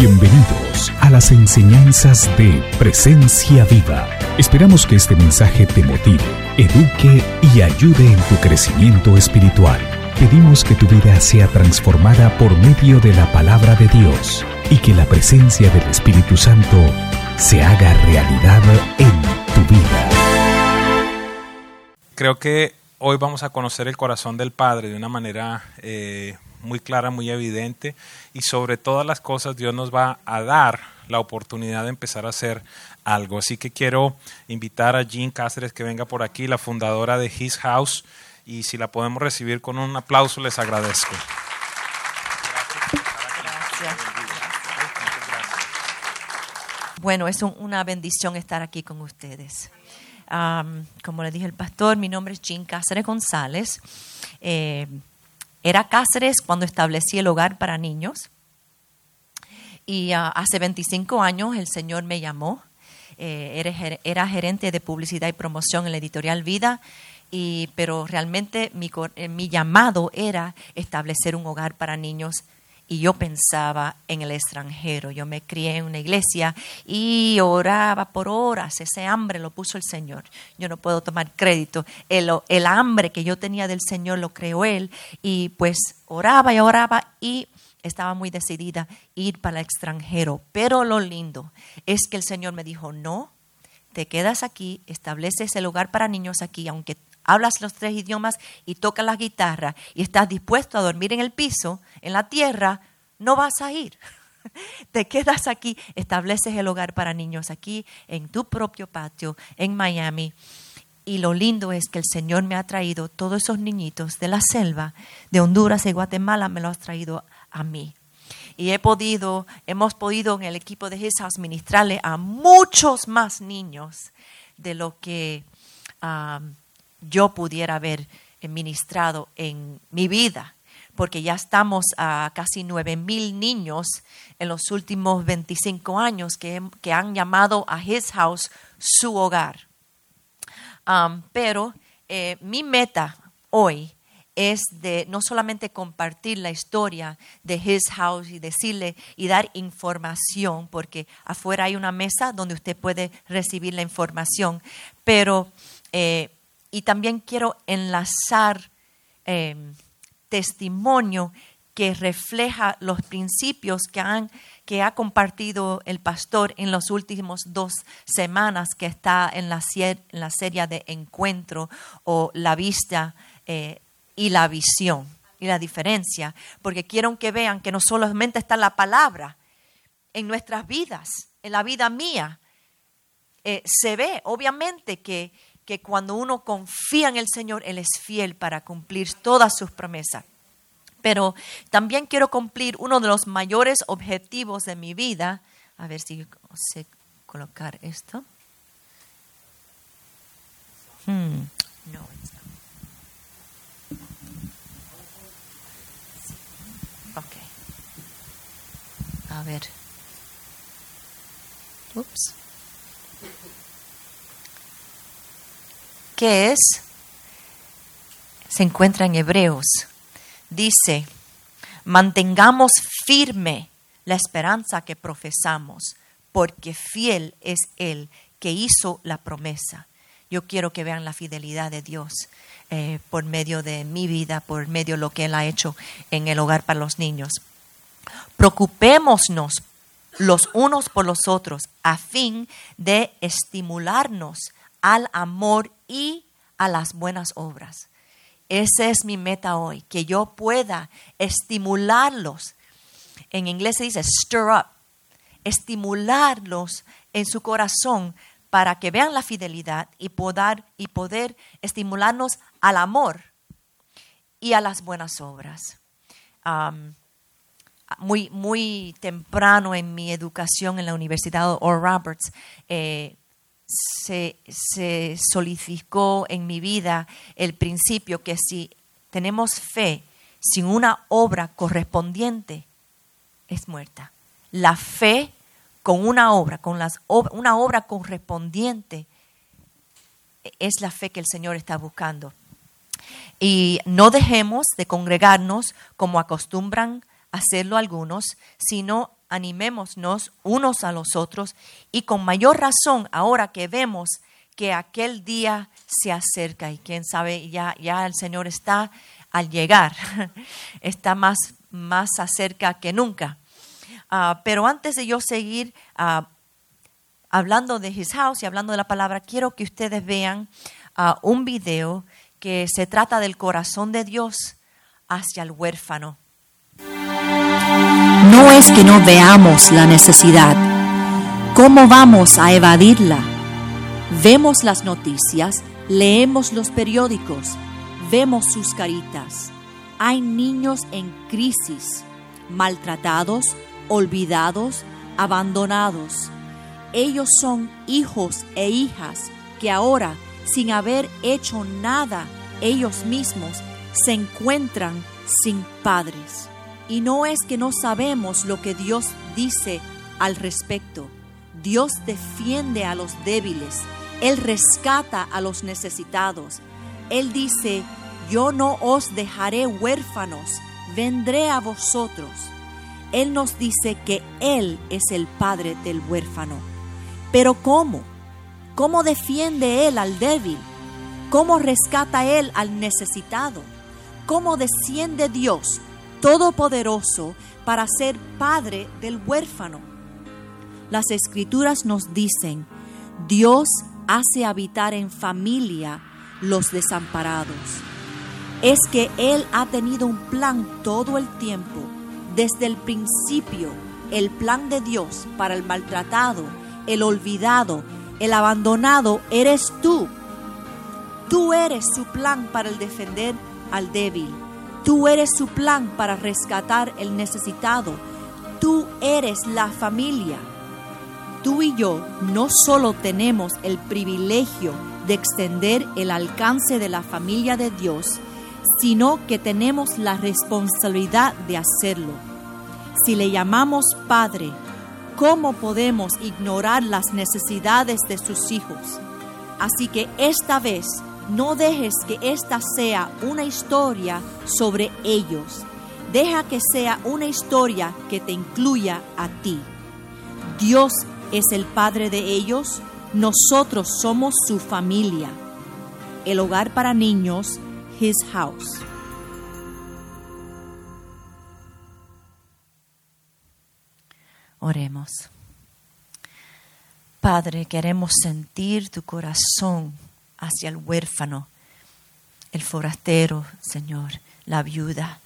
Bienvenidos a las enseñanzas de Presencia Viva. Esperamos que este mensaje te motive, eduque y ayude en tu crecimiento espiritual. Pedimos que tu vida sea transformada por medio de la palabra de Dios y que la presencia del Espíritu Santo se haga realidad en tu vida. Creo que hoy vamos a conocer el corazón del Padre de una manera eh, muy clara, muy evidente y sobre todas las cosas Dios nos va a dar la oportunidad de empezar a hacer algo. Así que quiero invitar a Jean Cáceres que venga por aquí, la fundadora de His House, y si la podemos recibir con un aplauso les agradezco. Bueno, es una bendición estar aquí con ustedes. como le dije el pastor, mi nombre es Jean Cáceres González. Eh, era Cáceres cuando establecí el hogar para niños. Y ah, hace 25 años el Señor me llamó. Eh, era, gerente de publicidad y promoción en la editorial Vida. Y, pero realmente mi, eh, mi llamado era establecer un hogar para niños y yo pensaba en el extranjero. Yo me crié en una iglesia y oraba por horas. Ese hambre lo puso el Señor. Yo no puedo tomar crédito. El, hambre que yo tenía del Señor lo creó Él y pues oraba y oraba y estaba muy decidida ir para el extranjero. Pero lo lindo es que el Señor me dijo, no, te quedas aquí, estableces el hogar para niños aquí, aunque hablas los tres idiomas y tocas la guitarra y estás dispuesto a dormir en el piso, en la tierra, no vas a ir. Te quedas aquí, estableces el hogar para niños aquí, en tu propio patio, en Miami. Y lo lindo es que el Señor me ha traído todos esos niñitos de la selva, de Honduras y Guatemala, me los ha traído a mí. Y he podido, hemos podido en el equipo de Jesús ministrarle a muchos más niños de lo que ah, yo pudiera haber ministrado en mi vida, porque ya estamos a casi nueve mil niños en los últimos 25 años que, han llamado a His House su hogar. Um, pero eh, mi meta hoy es de no solamente compartir la historia de His House y decirle y dar información, porque afuera hay una mesa donde usted puede recibir la información, pero eh, y también quiero enlazar em, testimonio que refleja los principios que, han, que ha compartido el pastor en las últimas dos semanas que está en la, en la serie de encuentro o la vista eh, y la visión y la diferencia, porque quiero que vean que no solamente está la palabra en nuestras vidas, en la vida mía, eh, se ve obviamente que que cuando uno confía en el Señor, Él es fiel para cumplir todas sus promesas. Pero también quiero cumplir uno de los mayores objetivos de mi vida. A ver si sé colocar esto. Hmm, no, Ok. A ver. Ups. ¿Qué es? Se encuentra en Hebreos. Dice, mantengamos firme la esperanza que profesamos, porque fiel es Él que hizo la promesa. Yo quiero que vean la fidelidad de Dios eh, por medio de mi vida, por medio de lo que Él ha hecho en el hogar para los niños. Preocupémonos los unos por los otros a fin de estimularnos al amor y a las buenas obras. Esa es mi meta hoy, que yo pueda estimularlos. En inglés se dice stir up, estimularlos en su corazón para que vean la fidelidad y poder, y poder estimularnos al amor y a las buenas obras. muy, muy temprano en mi educación en la Universidad Oral Roberts, eh, se, se solidificó en mi vida el principio que si tenemos fe sin una obra correspondiente, es muerta. La fe con una obra, con las, una obra correspondiente, es la fe que el Señor está buscando. Y no dejemos de congregarnos como acostumbran hacerlo algunos, sino animémonos unos a los otros y con mayor razón ahora que vemos que aquel día se acerca y quién sabe, ya, ya el Señor está al llegar, está más, más acerca que nunca. Ah, pero antes de yo seguir ah, hablando de His House y hablando de la palabra, quiero que ustedes vean ah, un video que se trata del corazón de Dios hacia el huérfano. No es que no veamos la necesidad. ¿Cómo vamos a evadirla? Vemos las noticias, leemos los periódicos, vemos sus caritas. Hay niños en crisis, maltratados, olvidados, abandonados. Ellos son hijos e hijas que ahora, sin haber hecho nada ellos mismos, se encuentran sin padres. Y no es que no sabemos lo que Dios dice al respecto. Dios defiende a los débiles. Él rescata a los necesitados. Él dice, yo no os dejaré huérfanos, vendré a vosotros. Él nos dice que Él es el Padre del huérfano. Pero ¿cómo? ¿Cómo defiende Él al débil? ¿Cómo rescata Él al necesitado? ¿Cómo desciende Dios Todopoderoso para ser Padre del huérfano? Las escrituras nos dicen, Dios hace habitar en familia los desamparados. Es que Él ha tenido un plan todo el tiempo, desde el principio, el plan de Dios para el maltratado, el olvidado, el abandonado, eres tú. Tú eres su plan para el defender al débil. Tú eres su plan para rescatar el necesitado. Tú eres la familia. Tú y yo no solo tenemos el privilegio de extender el alcance de la familia de Dios, sino que tenemos la responsabilidad de hacerlo. Si le llamamos Padre, ¿cómo podemos ignorar las necesidades de sus hijos? Así que esta vez no dejes que esta sea una historia sobre ellos. Deja que sea una historia que te incluya a ti. Dios es el Padre de ellos, nosotros somos su familia. El hogar para niños, His House. Oremos. Padre, queremos sentir tu corazón hacia el huérfano, el forastero, Señor, la viuda.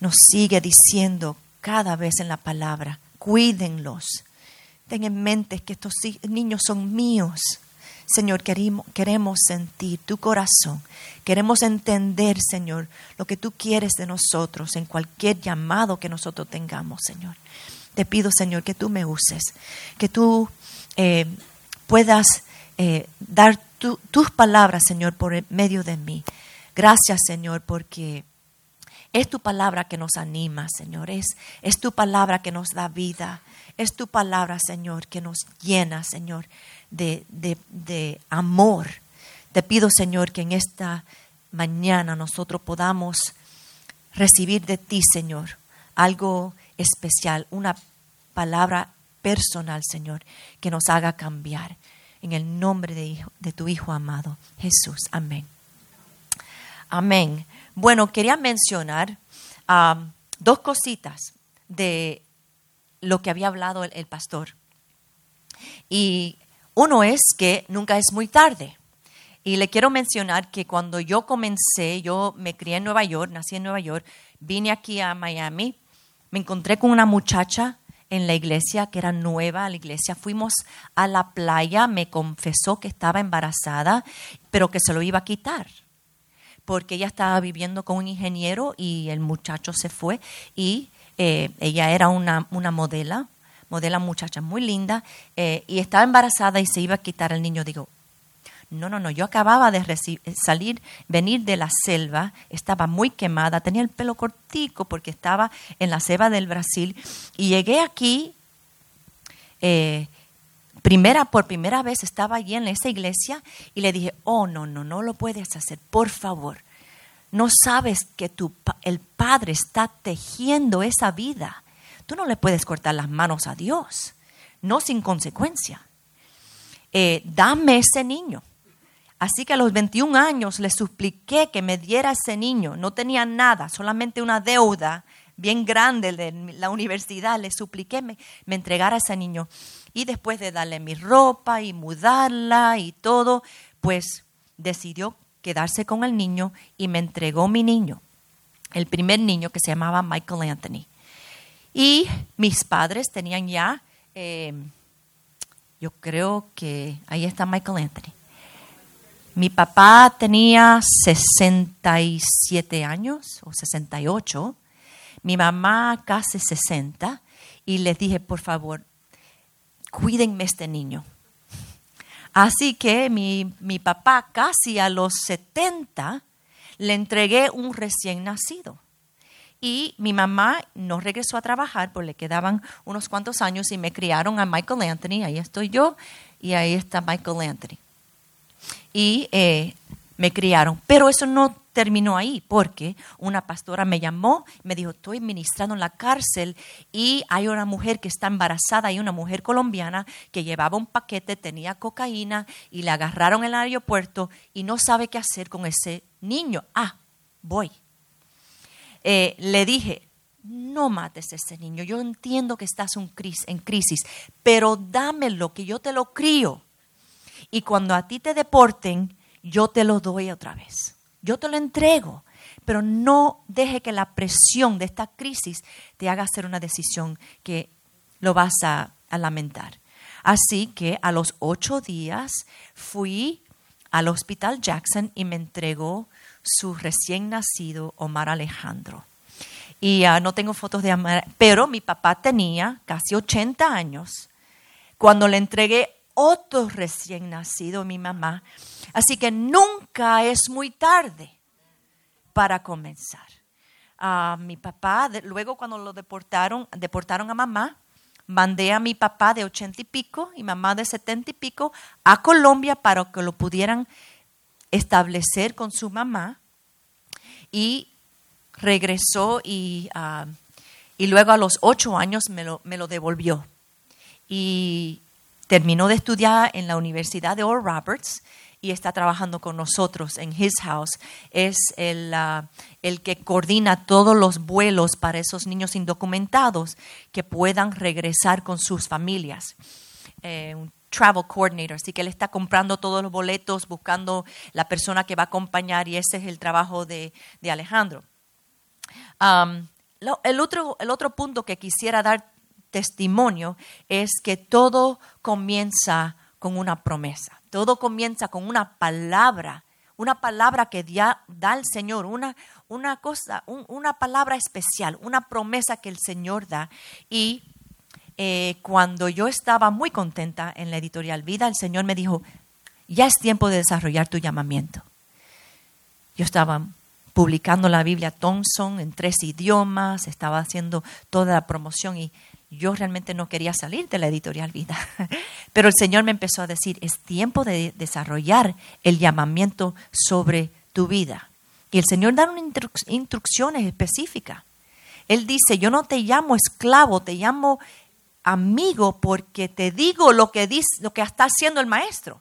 Nos sigue diciendo cada vez en la palabra, cuídenlos. Ten en mente que estos niños son míos. Señor, queremos, queremos sentir tu corazón. Queremos entender, Señor, lo que tú quieres de nosotros en cualquier llamado que nosotros tengamos, Señor. Te pido, Señor, que tú me uses, que tú eh, puedas eh, dar tus palabras, Señor, por medio de mí. Gracias, Señor, porque es tu palabra que nos anima, Señor. Es, es tu palabra que nos da vida. Es tu palabra, Señor, que nos llena, Señor, de, de, de amor. Te pido, Señor, que en esta mañana nosotros podamos recibir de ti, Señor, algo especial, una palabra personal, Señor, que nos haga cambiar en el nombre de, tu Hijo amado, Jesús. Amén. Amén. Bueno, quería mencionar dos cositas de lo que había hablado el, pastor. Y uno es que nunca es muy tarde. Y le quiero mencionar que cuando yo comencé, yo me crié en Nueva York, nací en Nueva York, vine aquí a Miami, me encontré con una muchacha en la iglesia, que era nueva la iglesia. Fuimos a la playa, me confesó que estaba embarazada, pero que se lo iba a quitar, porque ella estaba viviendo con un ingeniero y el muchacho se fue y eh, ella era una, una modela, modela muchacha muy linda, eh, y estaba embarazada y se iba a quitar el niño. Digo, no, no, no, yo acababa de salir, venir de la selva, estaba muy quemada, tenía el pelo cortico porque estaba en la selva del Brasil y llegué aquí, eh, primera, por primera vez estaba allí en esa iglesia y le dije, oh, no, no, no lo puedes hacer, por favor. No sabes que tu, el Padre está tejiendo esa vida. tú no le puedes cortar las manos a Dios, no sin consecuencia. Eh, dame ese niño. Así que a los 21 años le supliqué que me diera ese niño. No tenía nada, solamente una deuda bien grande de la universidad. Le supliqué me, entregara ese niño. Y después de darle mi ropa y mudarla y todo, pues decidió quedarse con el niño y me entregó mi niño, el primer niño que se llamaba Michael Anthony. Y mis padres tenían ya, eh, yo creo que ahí está Michael Anthony. Mi papá tenía 67 años o 68, mi mamá casi 60, y les dije, por favor, cuídenme este niño. Así que mi, mi papá casi a los 70 le entregué un recién nacido. Y mi mamá no regresó a trabajar porque le quedaban unos cuantos años y me criaron a Michael Anthony. Ahí estoy yo y ahí está Michael Anthony. Y eh, me criaron. Pero eso no terminó ahí, porque una pastora me llamó, me dijo, estoy ministrando en la cárcel y hay una mujer que está embarazada, hay una mujer colombiana que llevaba un paquete, tenía cocaína y le agarraron en el aeropuerto y no sabe qué hacer con ese niño. Ah, voy. Eh, le dije, no mates a ese niño, yo entiendo que estás en crisis, pero dámelo, que yo te lo crío. Y cuando a ti te deporten, yo te lo doy otra vez. Yo te lo entrego. Pero no deje que la presión de esta crisis te haga hacer una decisión que lo vas a, lamentar. Así que a los ocho días fui al hospital Jackson y me entregó su recién nacido Omar Alejandro. Y no tengo fotos de Omar, pero mi papá tenía casi 80 años cuando le entregué otro recién nacido mi mamá. Así que nunca es muy tarde para comenzar. a mi papá, luego cuando lo deportaron, deportaron a mamá, mandé a mi papá de ochenta y pico y mamá de setenta y pico a Colombia para que lo pudieran establecer con su mamá y regresó y, ah, y luego a los ocho años me lo, me lo devolvió. Y terminó de estudiar en la Universidad de Oral Roberts y está trabajando con nosotros en His House. Es el, ah, el, que coordina todos los vuelos para esos niños indocumentados que puedan regresar con sus familias. Eh, un travel coordinator, así que él está comprando todos los boletos, buscando la persona que va a acompañar y ese es el trabajo de, de Alejandro. el, otro, el otro punto que quisiera dar testimonio es que todo comienza con una promesa. Todo comienza con una palabra, una palabra que da, da el Señor, una, una cosa, una palabra especial, una promesa que el Señor da. Y eh, cuando yo estaba muy contenta en la editorial Vida, el Señor me dijo, ya es tiempo de desarrollar tu llamamiento. Yo estaba publicando la Biblia Thompson en tres idiomas, estaba haciendo toda la promoción y yo realmente no quería salir de la editorial Vida. Pero el Señor me empezó a decir, es tiempo de desarrollar el llamamiento sobre tu vida. Y el Señor da unas instrucciones específicas. Él dice, yo no te llamo esclavo, te llamo amigo porque te digo lo que, dice, lo que está haciendo el maestro.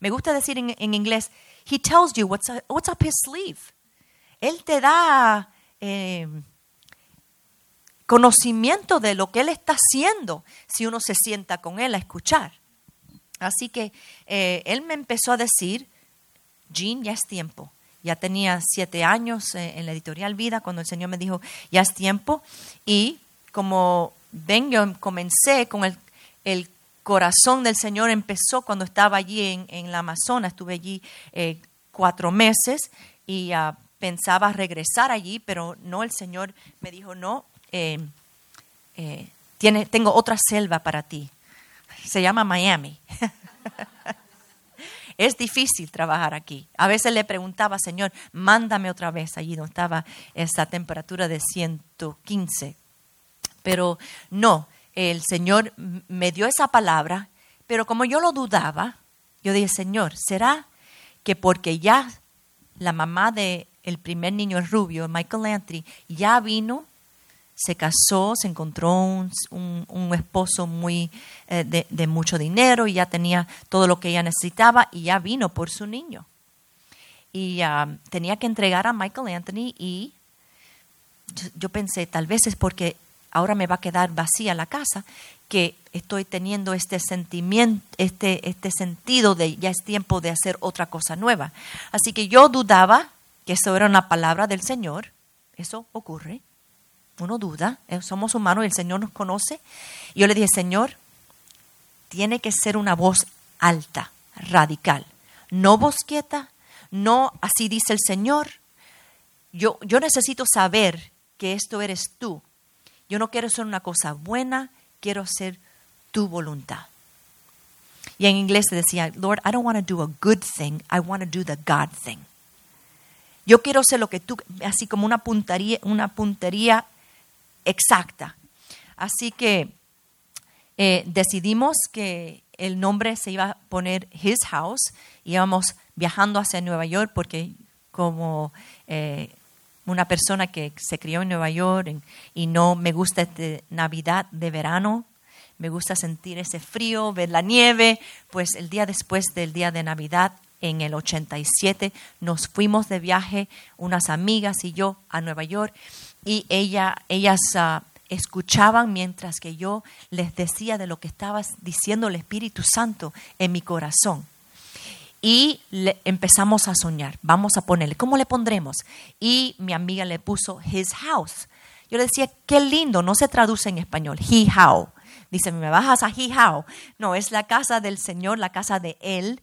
Me gusta decir en, inglés, he tells you what's, up his sleeve. Él te da... Eh, conocimiento de lo que Él está haciendo si uno se sienta con Él a escuchar. Así que eh, Él me empezó a decir, Jean, ya es tiempo. Ya tenía siete años eh, en la editorial Vida cuando el Señor me dijo, ya es tiempo. Y como ven, yo comencé con el, el corazón del Señor, empezó cuando estaba allí en, en la Amazonas, estuve allí eh, cuatro meses y ah, pensaba regresar allí, pero no, el Señor me dijo, no, eh, eh, tengo otra selva para ti. Se llama Miami. es difícil trabajar aquí. A veces le preguntaba, Señor, mándame otra vez allí donde estaba esa temperatura de 115. Pero no, el Señor me dio esa palabra, pero como yo lo dudaba, yo dije, Señor, ¿será que porque ya la mamá del el primer niño rubio, Michael Anthony, ya vino se casó, se encontró un, un- esposo muy eh, de, de mucho dinero y ya tenía todo lo que ella necesitaba y ya vino por su niño. Y ah, tenía que entregar a Michael Anthony y yo, yo pensé, tal vez es porque ahora me va a quedar vacía la casa, que estoy teniendo este sentimiento, este, este sentido de ya es tiempo de hacer otra cosa nueva. Así que yo dudaba que eso era una palabra del Señor. Eso ocurre. Uno duda, eh, somos humanos y el Señor nos conoce. Yo le dije, Señor, tiene que ser una voz alta, radical. No voz quieta, no así dice el Señor. Yo, yo necesito saber que esto eres tú. Yo no quiero hacer una cosa buena, quiero hacer tu voluntad. Y en inglés se decía, Lord, I don't want to do a good thing, I want to do the God thing. Yo quiero hacer lo que tú, así como una puntería, una puntería exacta. Así que eh, decidimos que el nombre se iba a poner His House. Íbamos viajando hacia Nueva York porque como eh, una persona que se crió en Nueva York y no me gusta este Navidad de verano, me gusta sentir ese frío, ver la nieve, pues el día después del día de Navidad, en el 87, nos fuimos de viaje, unas amigas y yo, a Nueva York, y ella, ellas ah, escuchaban mientras que yo les decía de lo que estaba diciendo el Espíritu Santo en mi corazón. Y empezamos a soñar. Vamos a ponerle, ¿cómo le pondremos? Y mi amiga le puso his house. Yo le decía, qué lindo, no se traduce en español, he how. Dice, me bajas a he how. No, es la casa del Señor, la casa de Él.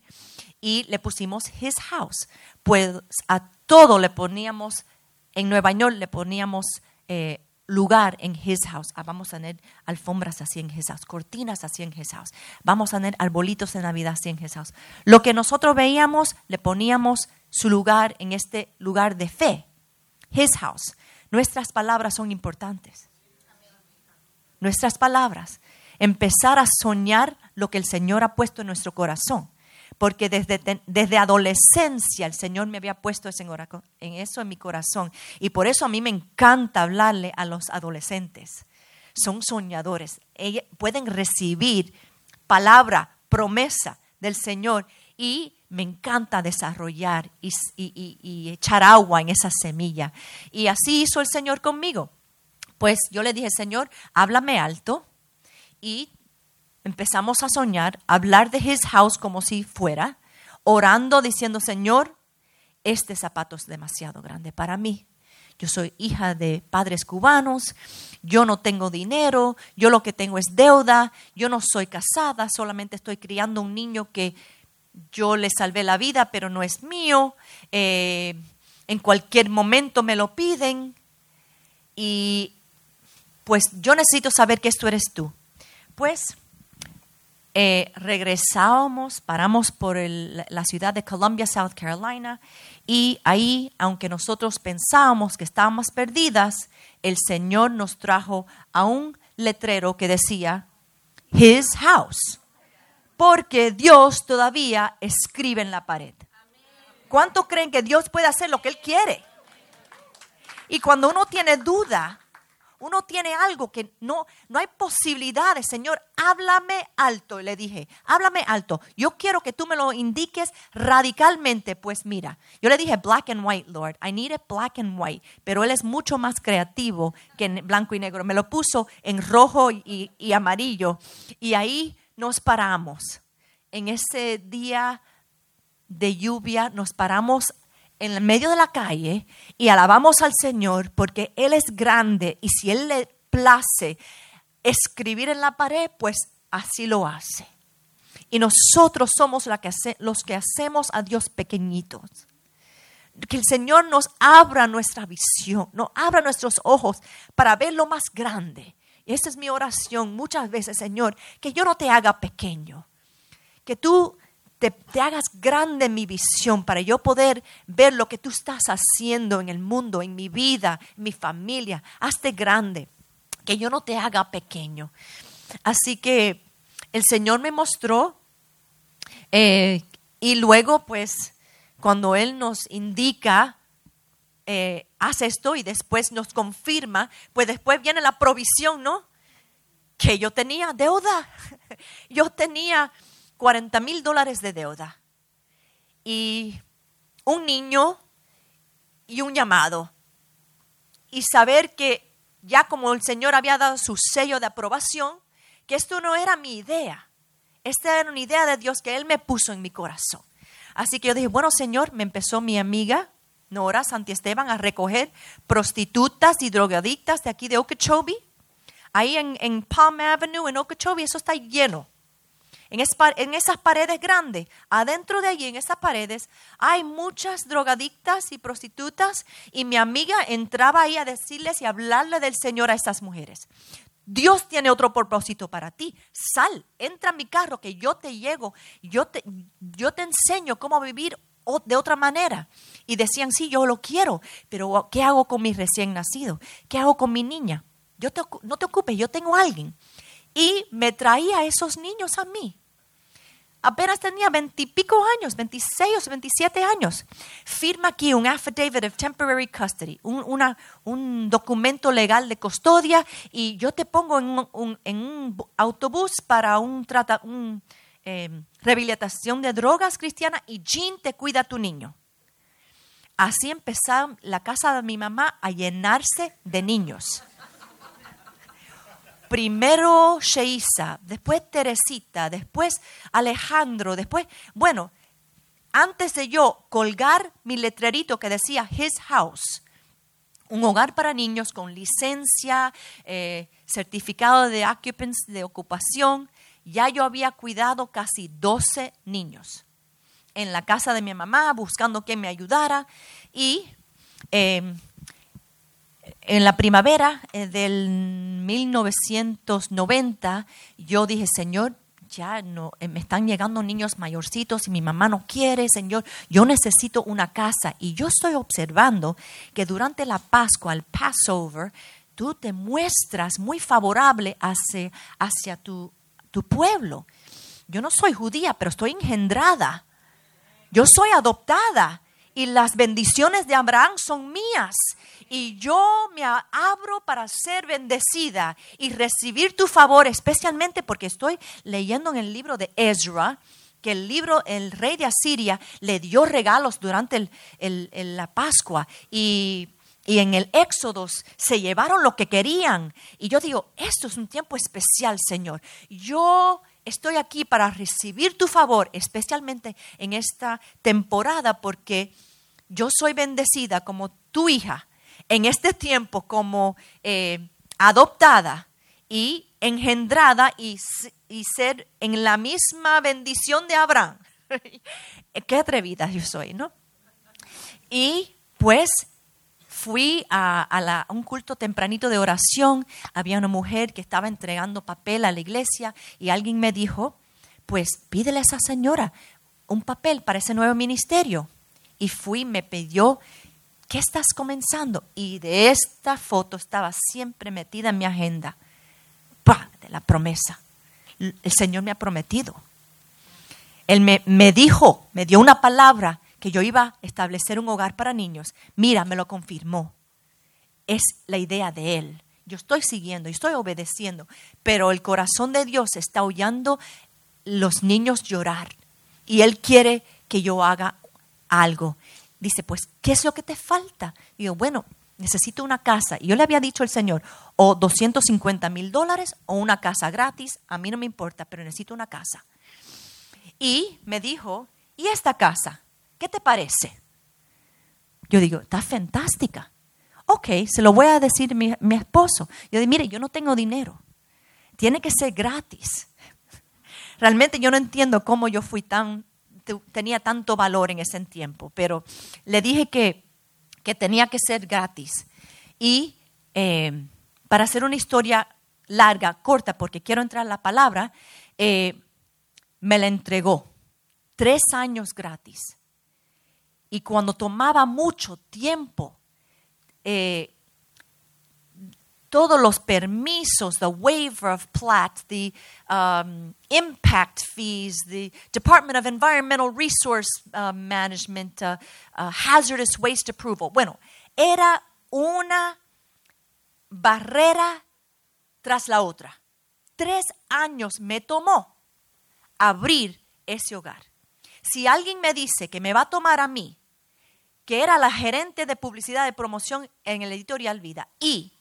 Y le pusimos his house. Pues a todo le poníamos, en Nueva York le poníamos eh, lugar en his house. Ah, vamos a tener alfombras así en his house, cortinas así en his house. Vamos a tener arbolitos de Navidad así en his house. Lo que nosotros veíamos, le poníamos su lugar en este lugar de fe. His house. Nuestras palabras son importantes. Nuestras palabras. Empezar a soñar lo que el Señor ha puesto en nuestro corazón. Porque desde, desde adolescencia el Señor me había puesto en eso en mi corazón. Y por eso a mí me encanta hablarle a los adolescentes. Son soñadores. Pueden recibir palabra, promesa del Señor. Y me encanta desarrollar y, y- y- y echar agua en esa semilla. Y así hizo el Señor conmigo. Pues yo le dije, Señor, háblame alto. Y empezamos a soñar, a hablar de His house como si fuera, orando, diciendo, Señor, este zapato es demasiado grande para mí. Yo soy hija de padres cubanos, yo no tengo dinero, yo lo que tengo es deuda, yo no soy casada, solamente estoy criando un niño que yo le salvé la vida, pero no es mío. Eh, en cualquier momento me lo piden y pues yo necesito saber que esto eres tú. Pues eh, regresábamos, paramos por la ciudad de Columbia, South Carolina, y ahí, aunque nosotros pensábamos que estábamos perdidas, el Señor nos trajo a un letrero que decía, His house, porque Dios todavía escribe en la pared. ¿Cuánto creen que Dios puede hacer lo que Él quiere? Y cuando uno tiene duda, uno tiene algo que no, no hay posibilidades, Señor, háblame alto. Le dije, háblame alto. Yo quiero que tú me lo indiques radicalmente. Pues mira, yo le dije black and white, Lord. I need it black and white. Pero Él es mucho más creativo que en blanco y negro. Me lo puso en rojo y, y amarillo. Y ahí nos paramos. En ese día de lluvia nos paramos en el medio de la calle y alabamos al Señor porque Él es grande y si Él le place escribir en la pared, pues así lo hace. Y nosotros somos los que hacemos a Dios pequeñitos. Que el Señor nos abra nuestra visión, nos abra nuestros ojos para ver lo más grande. Y esa es mi oración muchas veces, Señor, que yo no te haga pequeño, que tú te, hagas grande mi visión para yo poder ver lo que tú estás haciendo en el mundo, en mi vida, mi familia. Hazte grande, que yo no te haga pequeño. Así que el Señor me mostró eh, y luego pues cuando Él nos indica eh, haz esto y después nos confirma, pues después viene la provisión, ¿no? Que yo tenía deuda. Yo tenía 40 mil dólares de deuda. Y un niño y un llamado. Y saber que ya como el Señor había dado su sello de aprobación, que esto no era mi idea. Esta era una idea de Dios que Él me puso en mi corazón. Así que yo dije, bueno, Señor, me empezó mi amiga Nora Santi Esteban a recoger prostitutas y drogadictas de aquí de Okeechobee. Ahí en, Palm Avenue, en Okeechobee, eso está lleno. En, esas paredes grandes, adentro de allí, en esas paredes, hay muchas drogadictas y prostitutas y mi amiga entraba ahí a decirles y hablarle del Señor a esas mujeres. Dios tiene otro propósito para ti. Sal, entra a mi carro que yo te llego, yo te, yo te enseño cómo vivir de otra manera. Y decían, sí, yo lo quiero, pero ¿qué hago con mi recién nacido? ¿Qué hago con mi niña? Yo te, no te ocupes, yo tengo a alguien. Y me traía esos niños a mí apenas tenía veintipico años, 26 o 27 años. Firma aquí un affidavit of temporary custody, un, documento legal de custodia y yo te pongo en un, autobús para un, em, rehabilitación de drogas cristiana y Jean te cuida a tu niño. Así empezó la casa de mi mamá a llenarse de niños primero Sheisa, después Teresita, después Alejandro, después, bueno, antes de yo colgar mi letrerito que decía His House, un hogar para niños con licencia, eh, certificado de ocupación, ya yo había cuidado casi 12 niños en la casa de mi mamá, buscando que me ayudara y eh, en la primavera eh, del 1990, yo dije, Señor, ya no, eh, me están llegando niños mayorcitos y mi mamá no quiere, Señor, yo necesito una casa. Y yo estoy observando que durante la Pascua, el Passover, tú te muestras muy favorable hacia, hacia tu, tu pueblo. Yo no soy judía, pero estoy engendrada. Yo soy adoptada y las bendiciones de Abraham son mías y yo me abro para ser bendecida y recibir tu favor, especialmente porque estoy leyendo en el libro de Ezra que el libro, el rey de Asiria le dio regalos durante la Pascua y, y en el Éxodo se llevaron lo que querían. Y yo digo, esto es un tiempo especial, Señor. Yo estoy aquí para recibir tu favor, especialmente en esta temporada, porque yo soy bendecida como tu hija en este tiempo como eh, adoptada y engendrada y, ser en la misma bendición de Abraham. Qué atrevida yo soy, ¿no? Y pues fui a, un culto tempranito de oración, había una mujer que estaba entregando papel a la iglesia y alguien me dijo, pues pídele a esa señora un papel para ese nuevo ministerio. Y fui, me pidió ¿qué estás comenzando? Y de esta foto estaba siempre metida en mi agenda. ¡Pah! De la promesa. El Señor me ha prometido. Él me, me dijo, me dio una palabra que yo iba a establecer un hogar para niños. Mira, me lo confirmó. Es la idea de Él. Yo estoy siguiendo y estoy obedeciendo, pero el corazón de Dios está oyendo los niños llorar y Él quiere que yo haga algo dice, pues, ¿qué es lo que te falta? Digo, bueno, necesito una casa. Y yo le había dicho al Señor, o 250 mil dólares o una casa gratis, a mí no me importa, pero necesito una casa. Y me dijo, ¿y esta casa? ¿Qué te parece? Yo digo, está fantástica. Ok, se lo voy a decir mi, mi esposo. Yo digo, mire, yo no tengo dinero. Tiene que ser gratis. Realmente yo no entiendo cómo yo fui tan tenía tanto valor en ese tiempo, pero le dije que, que tenía que ser gratis. Y eh, para hacer una historia larga, corta, porque quiero entrar a la palabra, eh, me la entregó. Tres años gratis. Y cuando tomaba mucho tiempo, eh, todos los permisos, the waiver of plat, the um, impact fees, the Department of Environmental Resource uh, Management, uh, uh, hazardous waste approval. Bueno, era una barrera tras la otra. Tres años me tomó abrir ese hogar. Si alguien me dice que me va a tomar a mí, que era la gerente de publicidad de promoción en el editorial Vida, y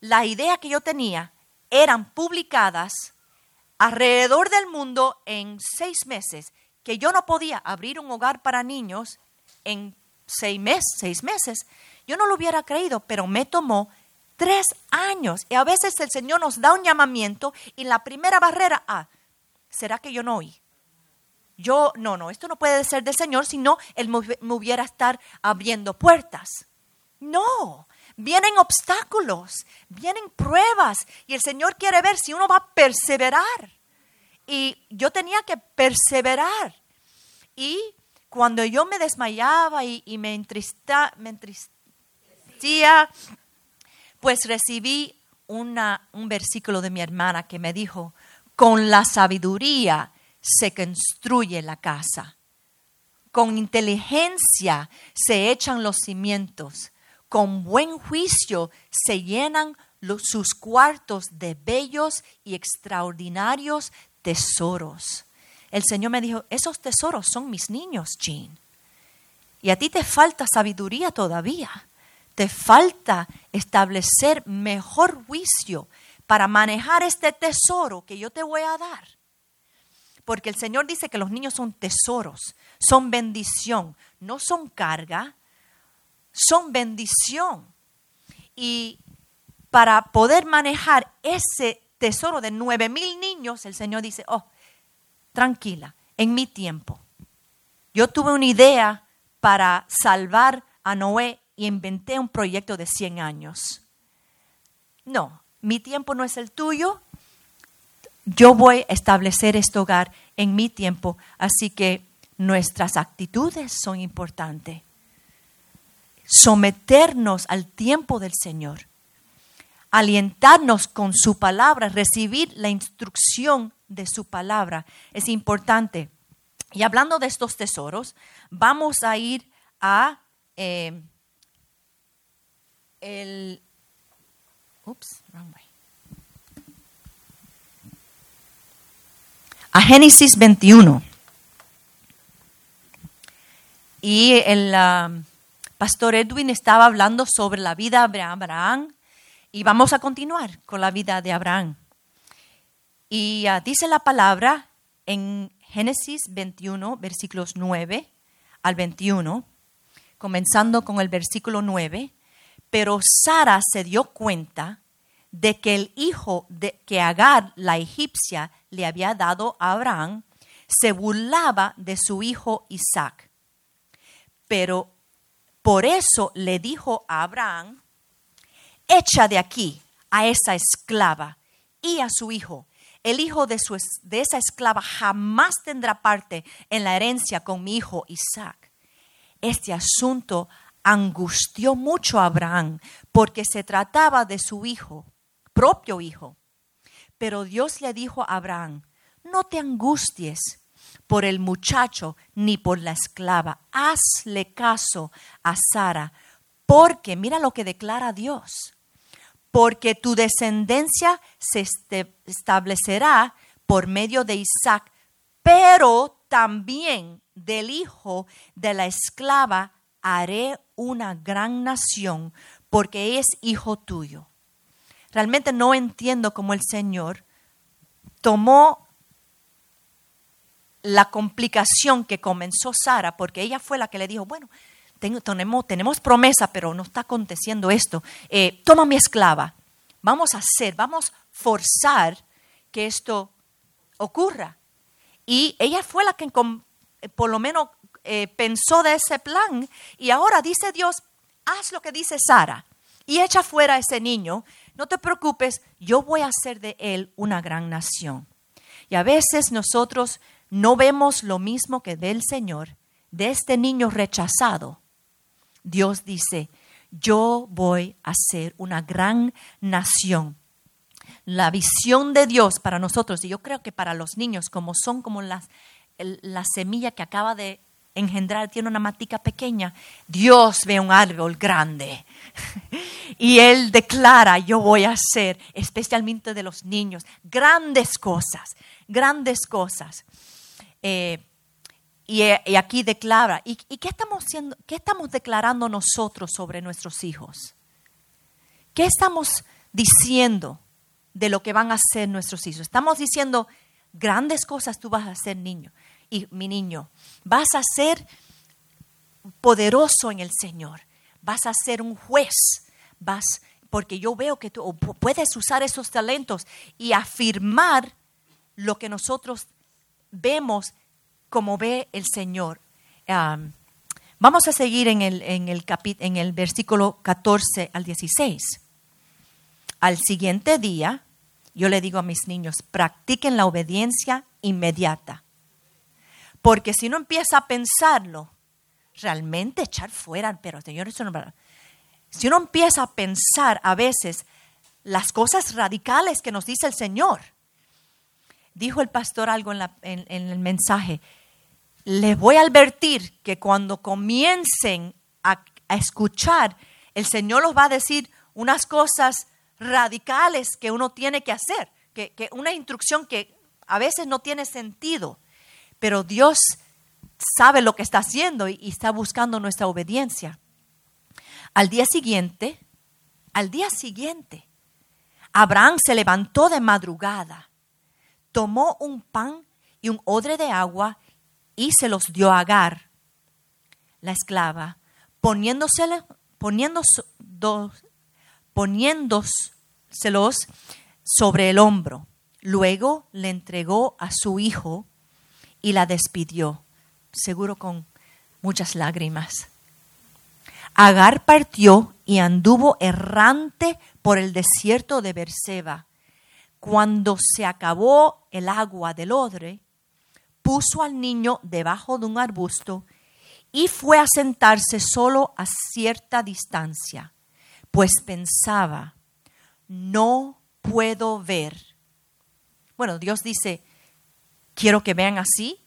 la idea que yo tenía eran publicadas alrededor del mundo en seis meses, que yo no podía abrir un hogar para niños en seis meses, seis meses, yo no lo hubiera creído, pero me tomó tres años. Y a veces el Señor nos da un llamamiento y la primera barrera, ah, ¿será que yo no oí? Yo, no, no, esto no puede ser del Señor, sino Él me hubiera estar abriendo puertas. No, vienen obstáculos, vienen pruebas y el Señor quiere ver si uno va a perseverar. Y yo tenía que perseverar. Y cuando yo me desmayaba y, me, entristía, me entristía, pues recibí un versículo de mi hermana que me dijo, con la sabiduría se construye la casa, con inteligencia se echan los cimientos, con buen juicio se llenan sus cuartos de bellos y extraordinarios tesoros. El Señor me dijo, esos tesoros son mis niños, Jean. Y a ti te falta sabiduría todavía. Te falta establecer mejor juicio para manejar este tesoro que yo te voy a dar. Porque el Señor dice que los niños son tesoros, son bendición, no son carga, son bendición. Y para poder manejar ese tesoro de nueve mil niños, el Señor dice, oh, tranquila, en mi tiempo. Yo tuve una idea para salvar a Noé y inventé un proyecto de 100 años. No, mi tiempo no es el tuyo. Yo voy a establecer este hogar en mi tiempo, así que nuestras actitudes son importantes someternos al tiempo del Señor, alientarnos con su palabra, recibir la instrucción de su palabra es importante. Y hablando de estos tesoros, vamos a ir a eh, el... A Génesis 21. Y el... Pastor Edwin estaba hablando sobre la vida de Abraham y vamos a continuar con la vida de Abraham. Y ah, dice la palabra en Génesis 21, versículos 9 al 21, comenzando con el versículo 9, pero Sara se dio cuenta de que el hijo de, que Agar, la egipcia, le había dado a Abraham, se burlaba de su hijo Isaac. Pero por eso le dijo a Abraham, echa de aquí a esa esclava y a su hijo. El hijo de, su, de esa esclava jamás tendrá parte en la herencia con mi hijo Isaac. Este asunto angustió mucho a Abraham porque se trataba de su hijo, propio hijo. Pero Dios le dijo a Abraham, no te angusties por el muchacho ni por la esclava. Hazle caso a Sara, porque mira lo que declara Dios, porque tu descendencia se este, establecerá por medio de Isaac, pero también del hijo de la esclava haré una gran nación, porque es hijo tuyo. Realmente no entiendo cómo el Señor tomó la complicación que comenzó Sara, porque ella fue la que le dijo, bueno, tenemos, tenemos promesa, pero no está aconteciendo esto. Eh, toma mi esclava, vamos a hacer, vamos a forzar que esto ocurra. Y ella fue la que eh, por lo menos eh, pensó de ese plan. Y ahora dice Dios, haz lo que dice Sara y echa fuera a ese niño. No te preocupes, yo voy a hacer de él una gran nación. Y a veces nosotros no vemos lo mismo que del Señor, de este niño rechazado. Dios dice, yo voy a ser una gran nación. La visión de Dios para nosotros, y yo creo que para los niños, como son como las, la semilla que acaba de engendrar tiene una matica pequeña, Dios ve un árbol grande. y Él declara, yo voy a hacer, especialmente de los niños, grandes cosas, grandes cosas. Eh, y, aquí declara, ¿y, qué, estamos haciendo, qué estamos declarando nosotros sobre nuestros hijos? ¿Qué estamos diciendo de lo que van a hacer nuestros hijos? Estamos diciendo, grandes cosas tú vas a hacer, niño y mi niño, vas a ser poderoso en el Señor, vas a ser un juez, vas, porque yo veo que tú puedes usar esos talentos y afirmar lo que nosotros vemos como ve el Señor. vamos a seguir en el, en, el en el versículo 14 al 16. Al siguiente día, yo le digo a mis niños, practiquen la obediencia inmediata porque si uno empieza a pensarlo, realmente echar fuera, pero Señor, eso no Si uno empieza a pensar a veces las cosas radicales que nos dice el Señor, dijo el pastor algo en, el mensaje, les voy a advertir que cuando comiencen a, escuchar, el Señor los va a decir unas cosas radicales que uno tiene que hacer, que, una instrucción que a veces no tiene sentido pero Dios sabe lo que está haciendo y, está buscando nuestra obediencia. Al día siguiente, al día siguiente, Abraham se levantó de madrugada, tomó un pan y un odre de agua y se los dio a Agar, la esclava, poniéndosele, poniéndoselos sobre el hombro. Luego le entregó a su hijo y la despidió, seguro con muchas lágrimas. Agar partió y anduvo errante por el desierto de Berseba. Cuando se acabó el agua del odre, puso al niño debajo de un arbusto y fue a sentarse solo a cierta distancia, pues pensaba, no puedo ver. Bueno, Dios dice, quiero que vean así.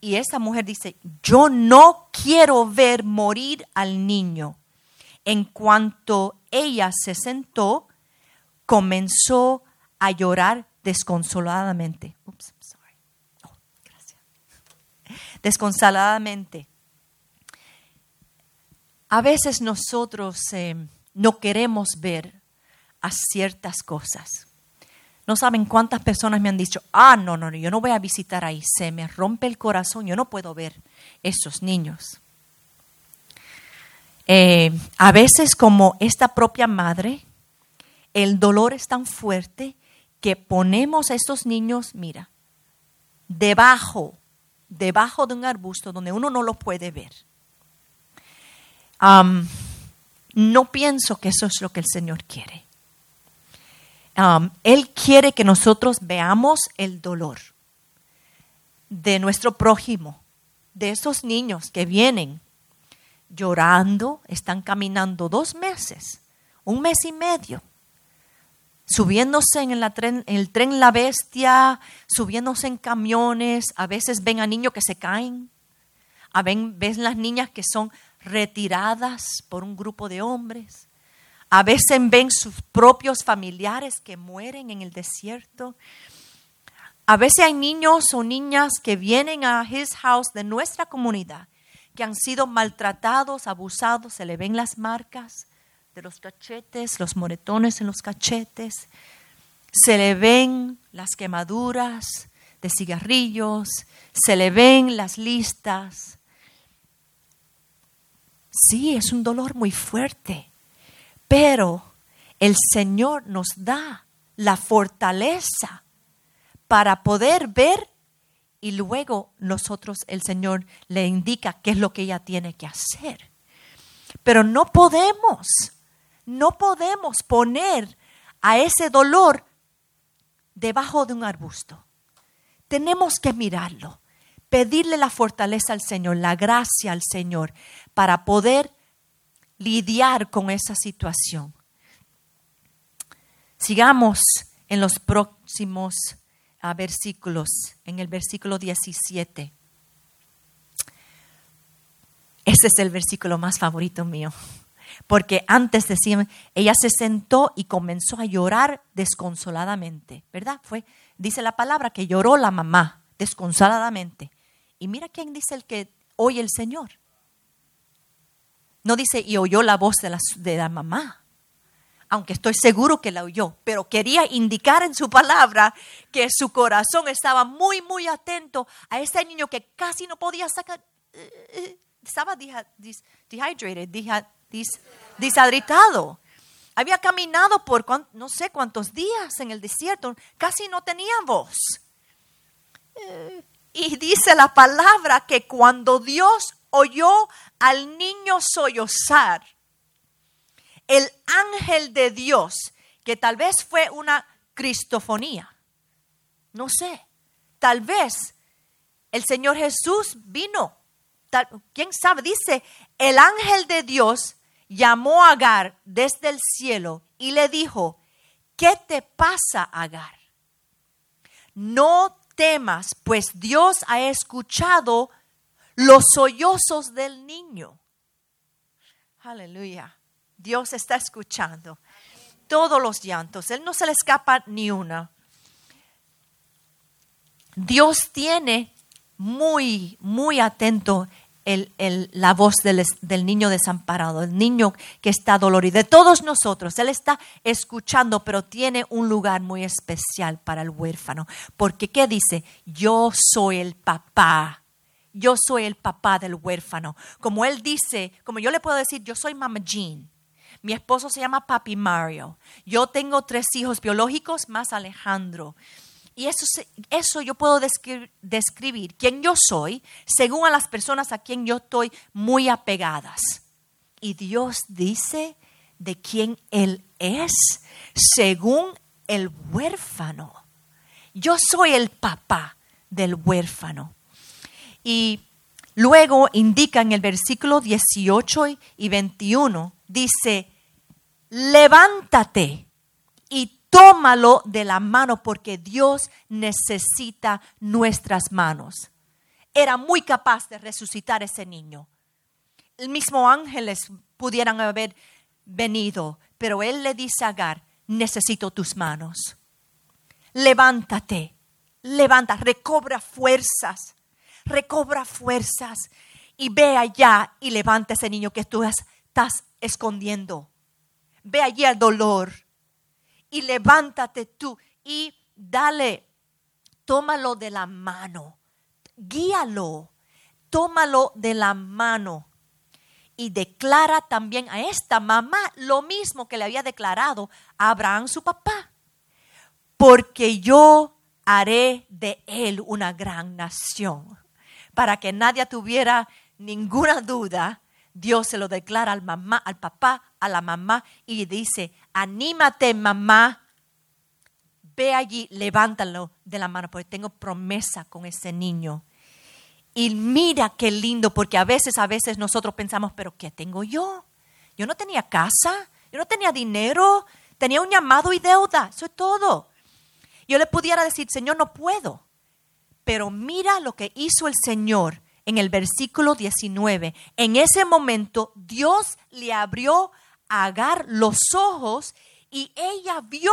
Y esa mujer dice, yo no quiero ver morir al niño. En cuanto ella se sentó, comenzó a llorar desconsoladamente. Oops, sorry. Oh, gracias. Desconsoladamente. A veces nosotros eh, no queremos ver a ciertas cosas. No saben cuántas personas me han dicho, ah, no, no, yo no voy a visitar ahí, se me rompe el corazón, yo no puedo ver esos niños. Eh, a veces como esta propia madre, el dolor es tan fuerte que ponemos a estos niños, mira, debajo, debajo de un arbusto donde uno no lo puede ver. no pienso que eso es lo que el Señor quiere. Él quiere que nosotros veamos el dolor de nuestro prójimo, de esos niños que vienen llorando, están caminando dos meses, un mes y medio, subiéndose en, el tren La Bestia, subiéndose en camiones, a veces ven a niños que se caen, a ven, ven las niñas que son retiradas por un grupo de hombres. A veces ven sus propios familiares que mueren en el desierto. A veces hay niños o niñas que vienen a His House de nuestra comunidad, que han sido maltratados, abusados, se le ven las marcas de los cachetes, los moretones en los cachetes, se le ven las quemaduras de cigarrillos, se le ven las listas. Sí, es un dolor muy fuerte. Pero el Señor nos da la fortaleza para poder ver y luego nosotros, el Señor le indica qué es lo que ella tiene que hacer. Pero no podemos, no podemos poner a ese dolor debajo de un arbusto. Tenemos que mirarlo, pedirle la fortaleza al Señor, la gracia al Señor, para poder lidiar con esa situación. Sigamos en los próximos ah, versículos, en el versículo 17. Ese es el versículo más favorito mío. Porque antes decían, ella se sentó y comenzó a llorar desconsoladamente, ¿verdad? Fue, dice la palabra que lloró la mamá desconsoladamente. Y mira quién dice el que oye el Señor. No dice, y oyó la voz de la, de la mamá, aunque estoy seguro que la oyó, pero quería indicar en su palabra que su corazón estaba muy, muy atento a ese niño que casi no podía sacar, eh, eh, estaba dehydrated, deshidratado. Había caminado por no sé cuántos días en el desierto, casi no tenía voz. Y dice la palabra que cuando Dios oyó al niño sollozar, el ángel de Dios, que tal vez fue una cristofonía, no sé, tal vez el Señor Jesús vino, quién sabe, dice, el ángel de Dios llamó a Agar desde el cielo y le dijo, ¿qué te pasa, Agar? No temas, pues Dios ha escuchado los sollozos del niño. Aleluya. Dios está escuchando todos los llantos. Él no se le escapa ni una. Dios tiene muy, muy atento la voz del, del, niño desamparado, el niño que está dolorido, de todos nosotros. Él está escuchando, pero tiene un lugar muy especial para el huérfano. Porque, ¿qué dice? Yo soy el papá. Yo soy el papá del huérfano. Como él dice, como yo le puedo decir, yo soy Mama Jean. Mi esposo se llama Papi Mario. Yo tengo tres hijos biológicos más Alejandro. Y eso, eso yo puedo describir, quién yo soy según a las personas a quien yo estoy muy apegadas. Y Dios dice de quién Él es según el huérfano. Yo soy el papá del huérfano. Y luego indica en el versículo 18 y 21, dice, levántate tómalo de la mano porque Dios necesita nuestras manos. Era muy capaz de resucitar ese niño. El mismo ángeles pudieran haber venido, pero él le dice a Agar, necesito tus manos. Levántate, levanta, recobra fuerzas, recobra fuerzas y ve allá y levanta ese niño que tú estás escondiendo. Ve allí al dolor y levántate tú y dale, tómalo de la mano, guíalo, tómalo de la mano y declara también a esta mamá lo mismo que le había declarado a Abraham su papá, porque yo haré de él una gran nación, para que nadie tuviera ninguna duda. Dios se lo declara al mamá, al papá, a la mamá y dice, anímate mamá, ve allí, levántalo de la mano, porque tengo promesa con ese niño. Y mira qué lindo, porque a veces, a veces nosotros pensamos, pero ¿qué tengo yo? Yo no tenía casa, yo no tenía dinero, tenía un llamado y deuda, eso es todo. Yo le pudiera decir, Señor, no puedo. Pero mira lo que hizo el Señor en el versículo 19. En ese momento Dios le abrió a Agar los ojos y ella vio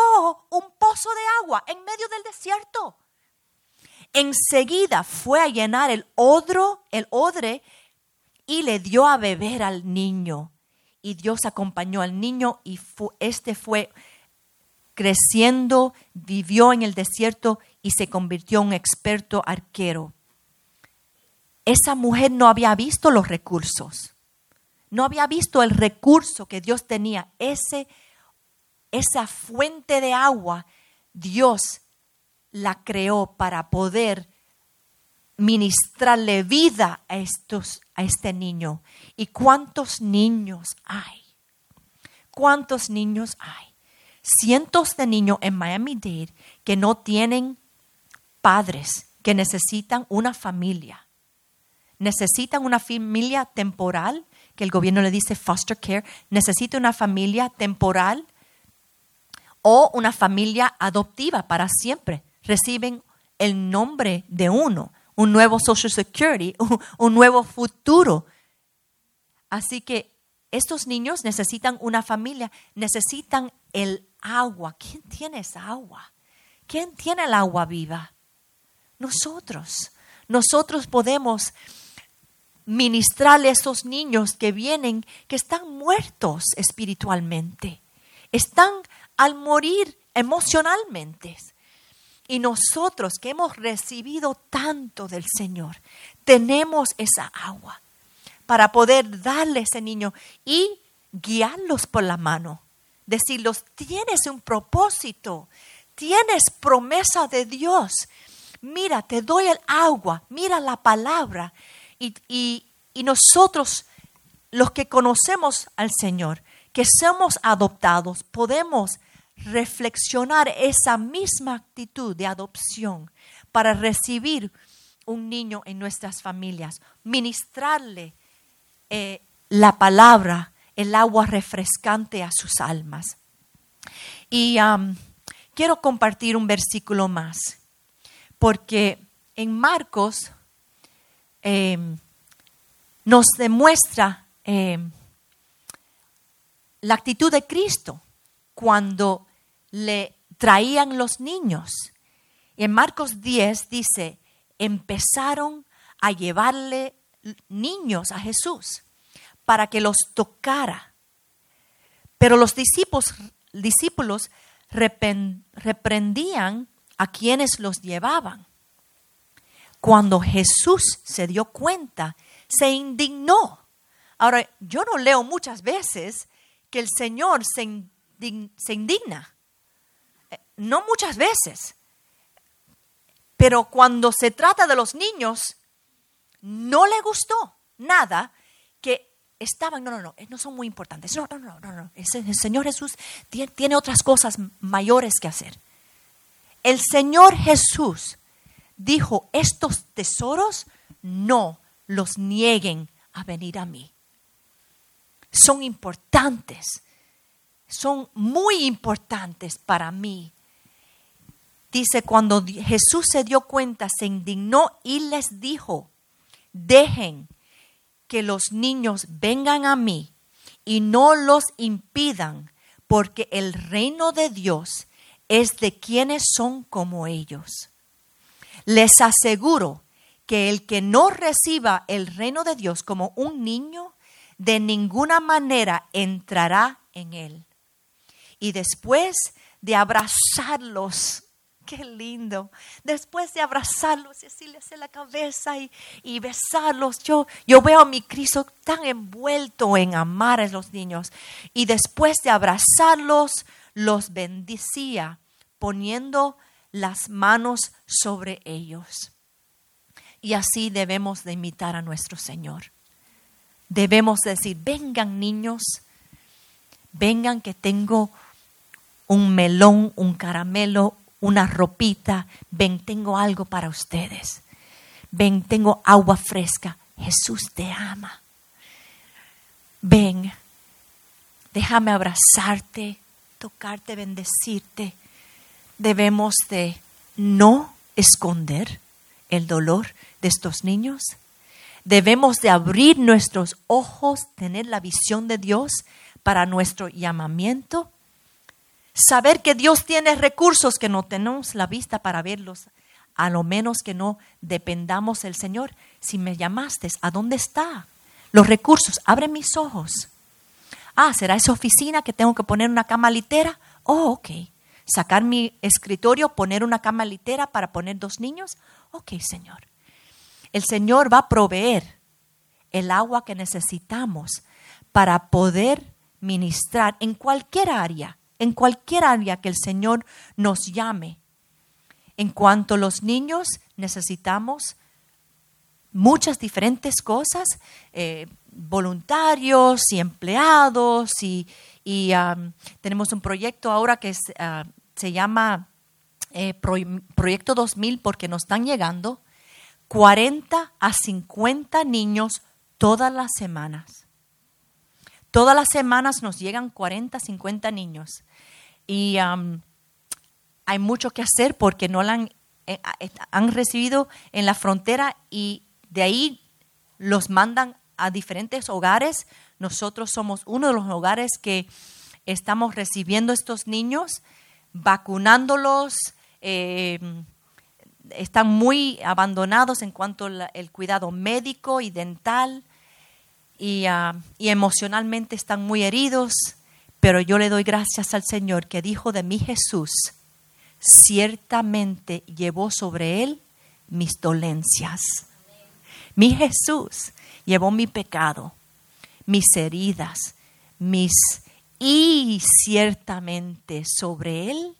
un pozo de agua en medio del desierto. Enseguida fue a llenar el odro, el odre, y le dio a beber al niño. Y Dios acompañó al niño y este fue creciendo, vivió en el desierto y se convirtió en un experto arquero. Esa mujer no había visto los recursos, no había visto el recurso que Dios tenía, ese esa fuente de agua, Dios la creó para poder ministrarle vida a, estos, a este niño. ¿Y cuántos niños hay? ¿Cuántos niños hay? Cientos de niños en Miami-Dade que no tienen padres, que necesitan una familia. Necesitan una familia temporal, que el gobierno le dice foster care. Necesita una familia temporal o una familia adoptiva para siempre. Reciben el nombre de uno, un nuevo Social Security, un nuevo futuro. Así que estos niños necesitan una familia, necesitan el agua. ¿Quién tiene esa agua? ¿Quién tiene el agua viva? Nosotros. Nosotros podemos ministrarle a esos niños que vienen, que están muertos espiritualmente, están al morir emocionalmente. Y nosotros que hemos recibido tanto del Señor, tenemos esa agua para poder darle a ese niño y guiarlos por la mano. Decirlos, tienes un propósito, tienes promesa de Dios. Mira, te doy el agua, mira la palabra. Y, nosotros, los que conocemos al Señor, que somos adoptados, podemos reflexionar esa misma actitud de adopción para recibir un niño en nuestras familias, ministrarle eh, la palabra, el agua refrescante a sus almas. Y quiero compartir un versículo más, porque en Marcos em, nos demuestra em, la actitud de Cristo cuando le traían los niños. En Marcos 10 dice, empezaron a llevarle niños a Jesús para que los tocara. Pero los discípulos, discípulos reprendían a quienes los llevaban. Cuando Jesús se dio cuenta, se indignó. Ahora, yo no leo muchas veces que el Señor se, indigna. Eh, no muchas veces. Pero cuando se trata de los niños, no le gustó nada que estaban, no, no, no, no son muy importantes. No, no, no, no, no. El Señor Jesús tiene, tiene otras cosas mayores que hacer. El Señor Jesús dijo, estos tesoros no los nieguen a venir a mí. Son importantes, son muy importantes para mí. Dice, cuando Jesús se dio cuenta, se indignó y les dijo, dejen que los niños vengan a mí y no los impidan, porque el reino de Dios es de quienes son como ellos. Les aseguro que el que no reciba el reino de Dios como un niño, de ninguna manera entrará en él. Y después de abrazarlos qué lindo. Después de abrazarlos y decirles en la cabeza y, besarlos, yo, yo veo a mi Cristo tan envuelto en amar a los niños. Y después de abrazarlos, los bendecía poniendo las manos sobre ellos. Y así debemos de imitar a nuestro Señor. Debemos decir, vengan niños, vengan que tengo un melón, un caramelo, una ropita, ven, tengo algo para ustedes. Ven, tengo agua fresca. Jesús te ama. Ven, déjame abrazarte, tocarte, bendecirte. Debemos de no esconder el dolor de estos niños. Debemos de abrir nuestros ojos, tener la visión de Dios para nuestro llamamiento Saber que Dios tiene recursos que no tenemos la vista para verlos. A lo menos que no dependamos del Señor. Si me llamaste, ¿a dónde está? Los recursos, abre mis ojos. Ah, ¿será esa oficina que tengo que poner una cama litera? Oh, ok. Sacar mi escritorio, poner una cama litera para poner dos niños. Ok, Señor. El Señor va a proveer el agua que necesitamos para poder ministrar en cualquier área en cualquier área que el Señor nos llame. En cuanto a los niños, necesitamos muchas diferentes cosas, eh, voluntarios y empleados, y, tenemos un proyecto ahora que ah, se llama eh, Proyecto 2000 porque nos están llegando 40 a 50 niños todas las semanas. Todas las semanas nos llegan 40, 50 niños. Y hay mucho que hacer porque no la han, eh, han recibido en la frontera y de ahí los mandan a diferentes hogares. Nosotros somos uno de los hogares que estamos recibiendo estos niños, vacunándolos. Eh, están muy abandonados en cuanto al cuidado médico y dental y, ah, y emocionalmente están muy heridos, pero yo le doy gracias al Señor que dijo de mí Jesús, ciertamente llevó sobre él mis dolencias. Mi Jesús llevó mi pecado, mis heridas, mis y ciertamente sobre él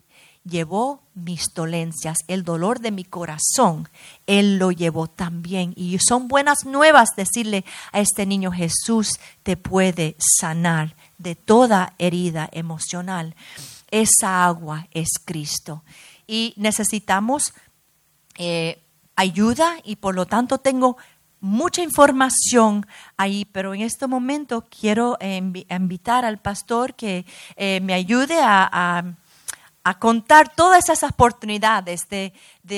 llevó mis dolencias, el dolor de mi corazón, Él lo llevó también. Y son buenas nuevas decirle a este niño, Jesús te puede sanar de toda herida emocional. Esa agua es Cristo. Y necesitamos eh, ayuda y por lo tanto tengo mucha información ahí, pero en este momento quiero invitar al pastor que eh, me ayude a contar todas esas oportunidades de,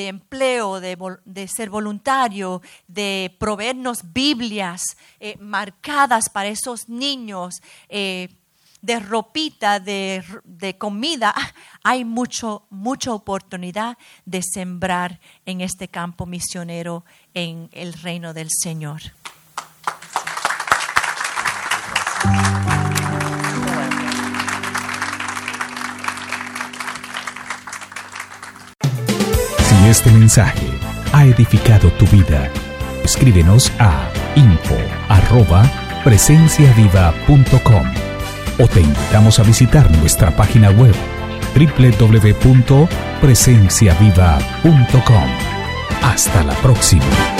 empleo, de, ser voluntario, de proveernos Biblias eh, marcadas para esos niños, eh, de ropita, de, comida. Hay mucho, mucha oportunidad de sembrar en este campo misionero en el reino del Señor. este mensaje ha edificado tu vida, escríbenos a info@presenciaviva.com o te invitamos a visitar nuestra página web www.presenciaviva.com. Hasta la próxima.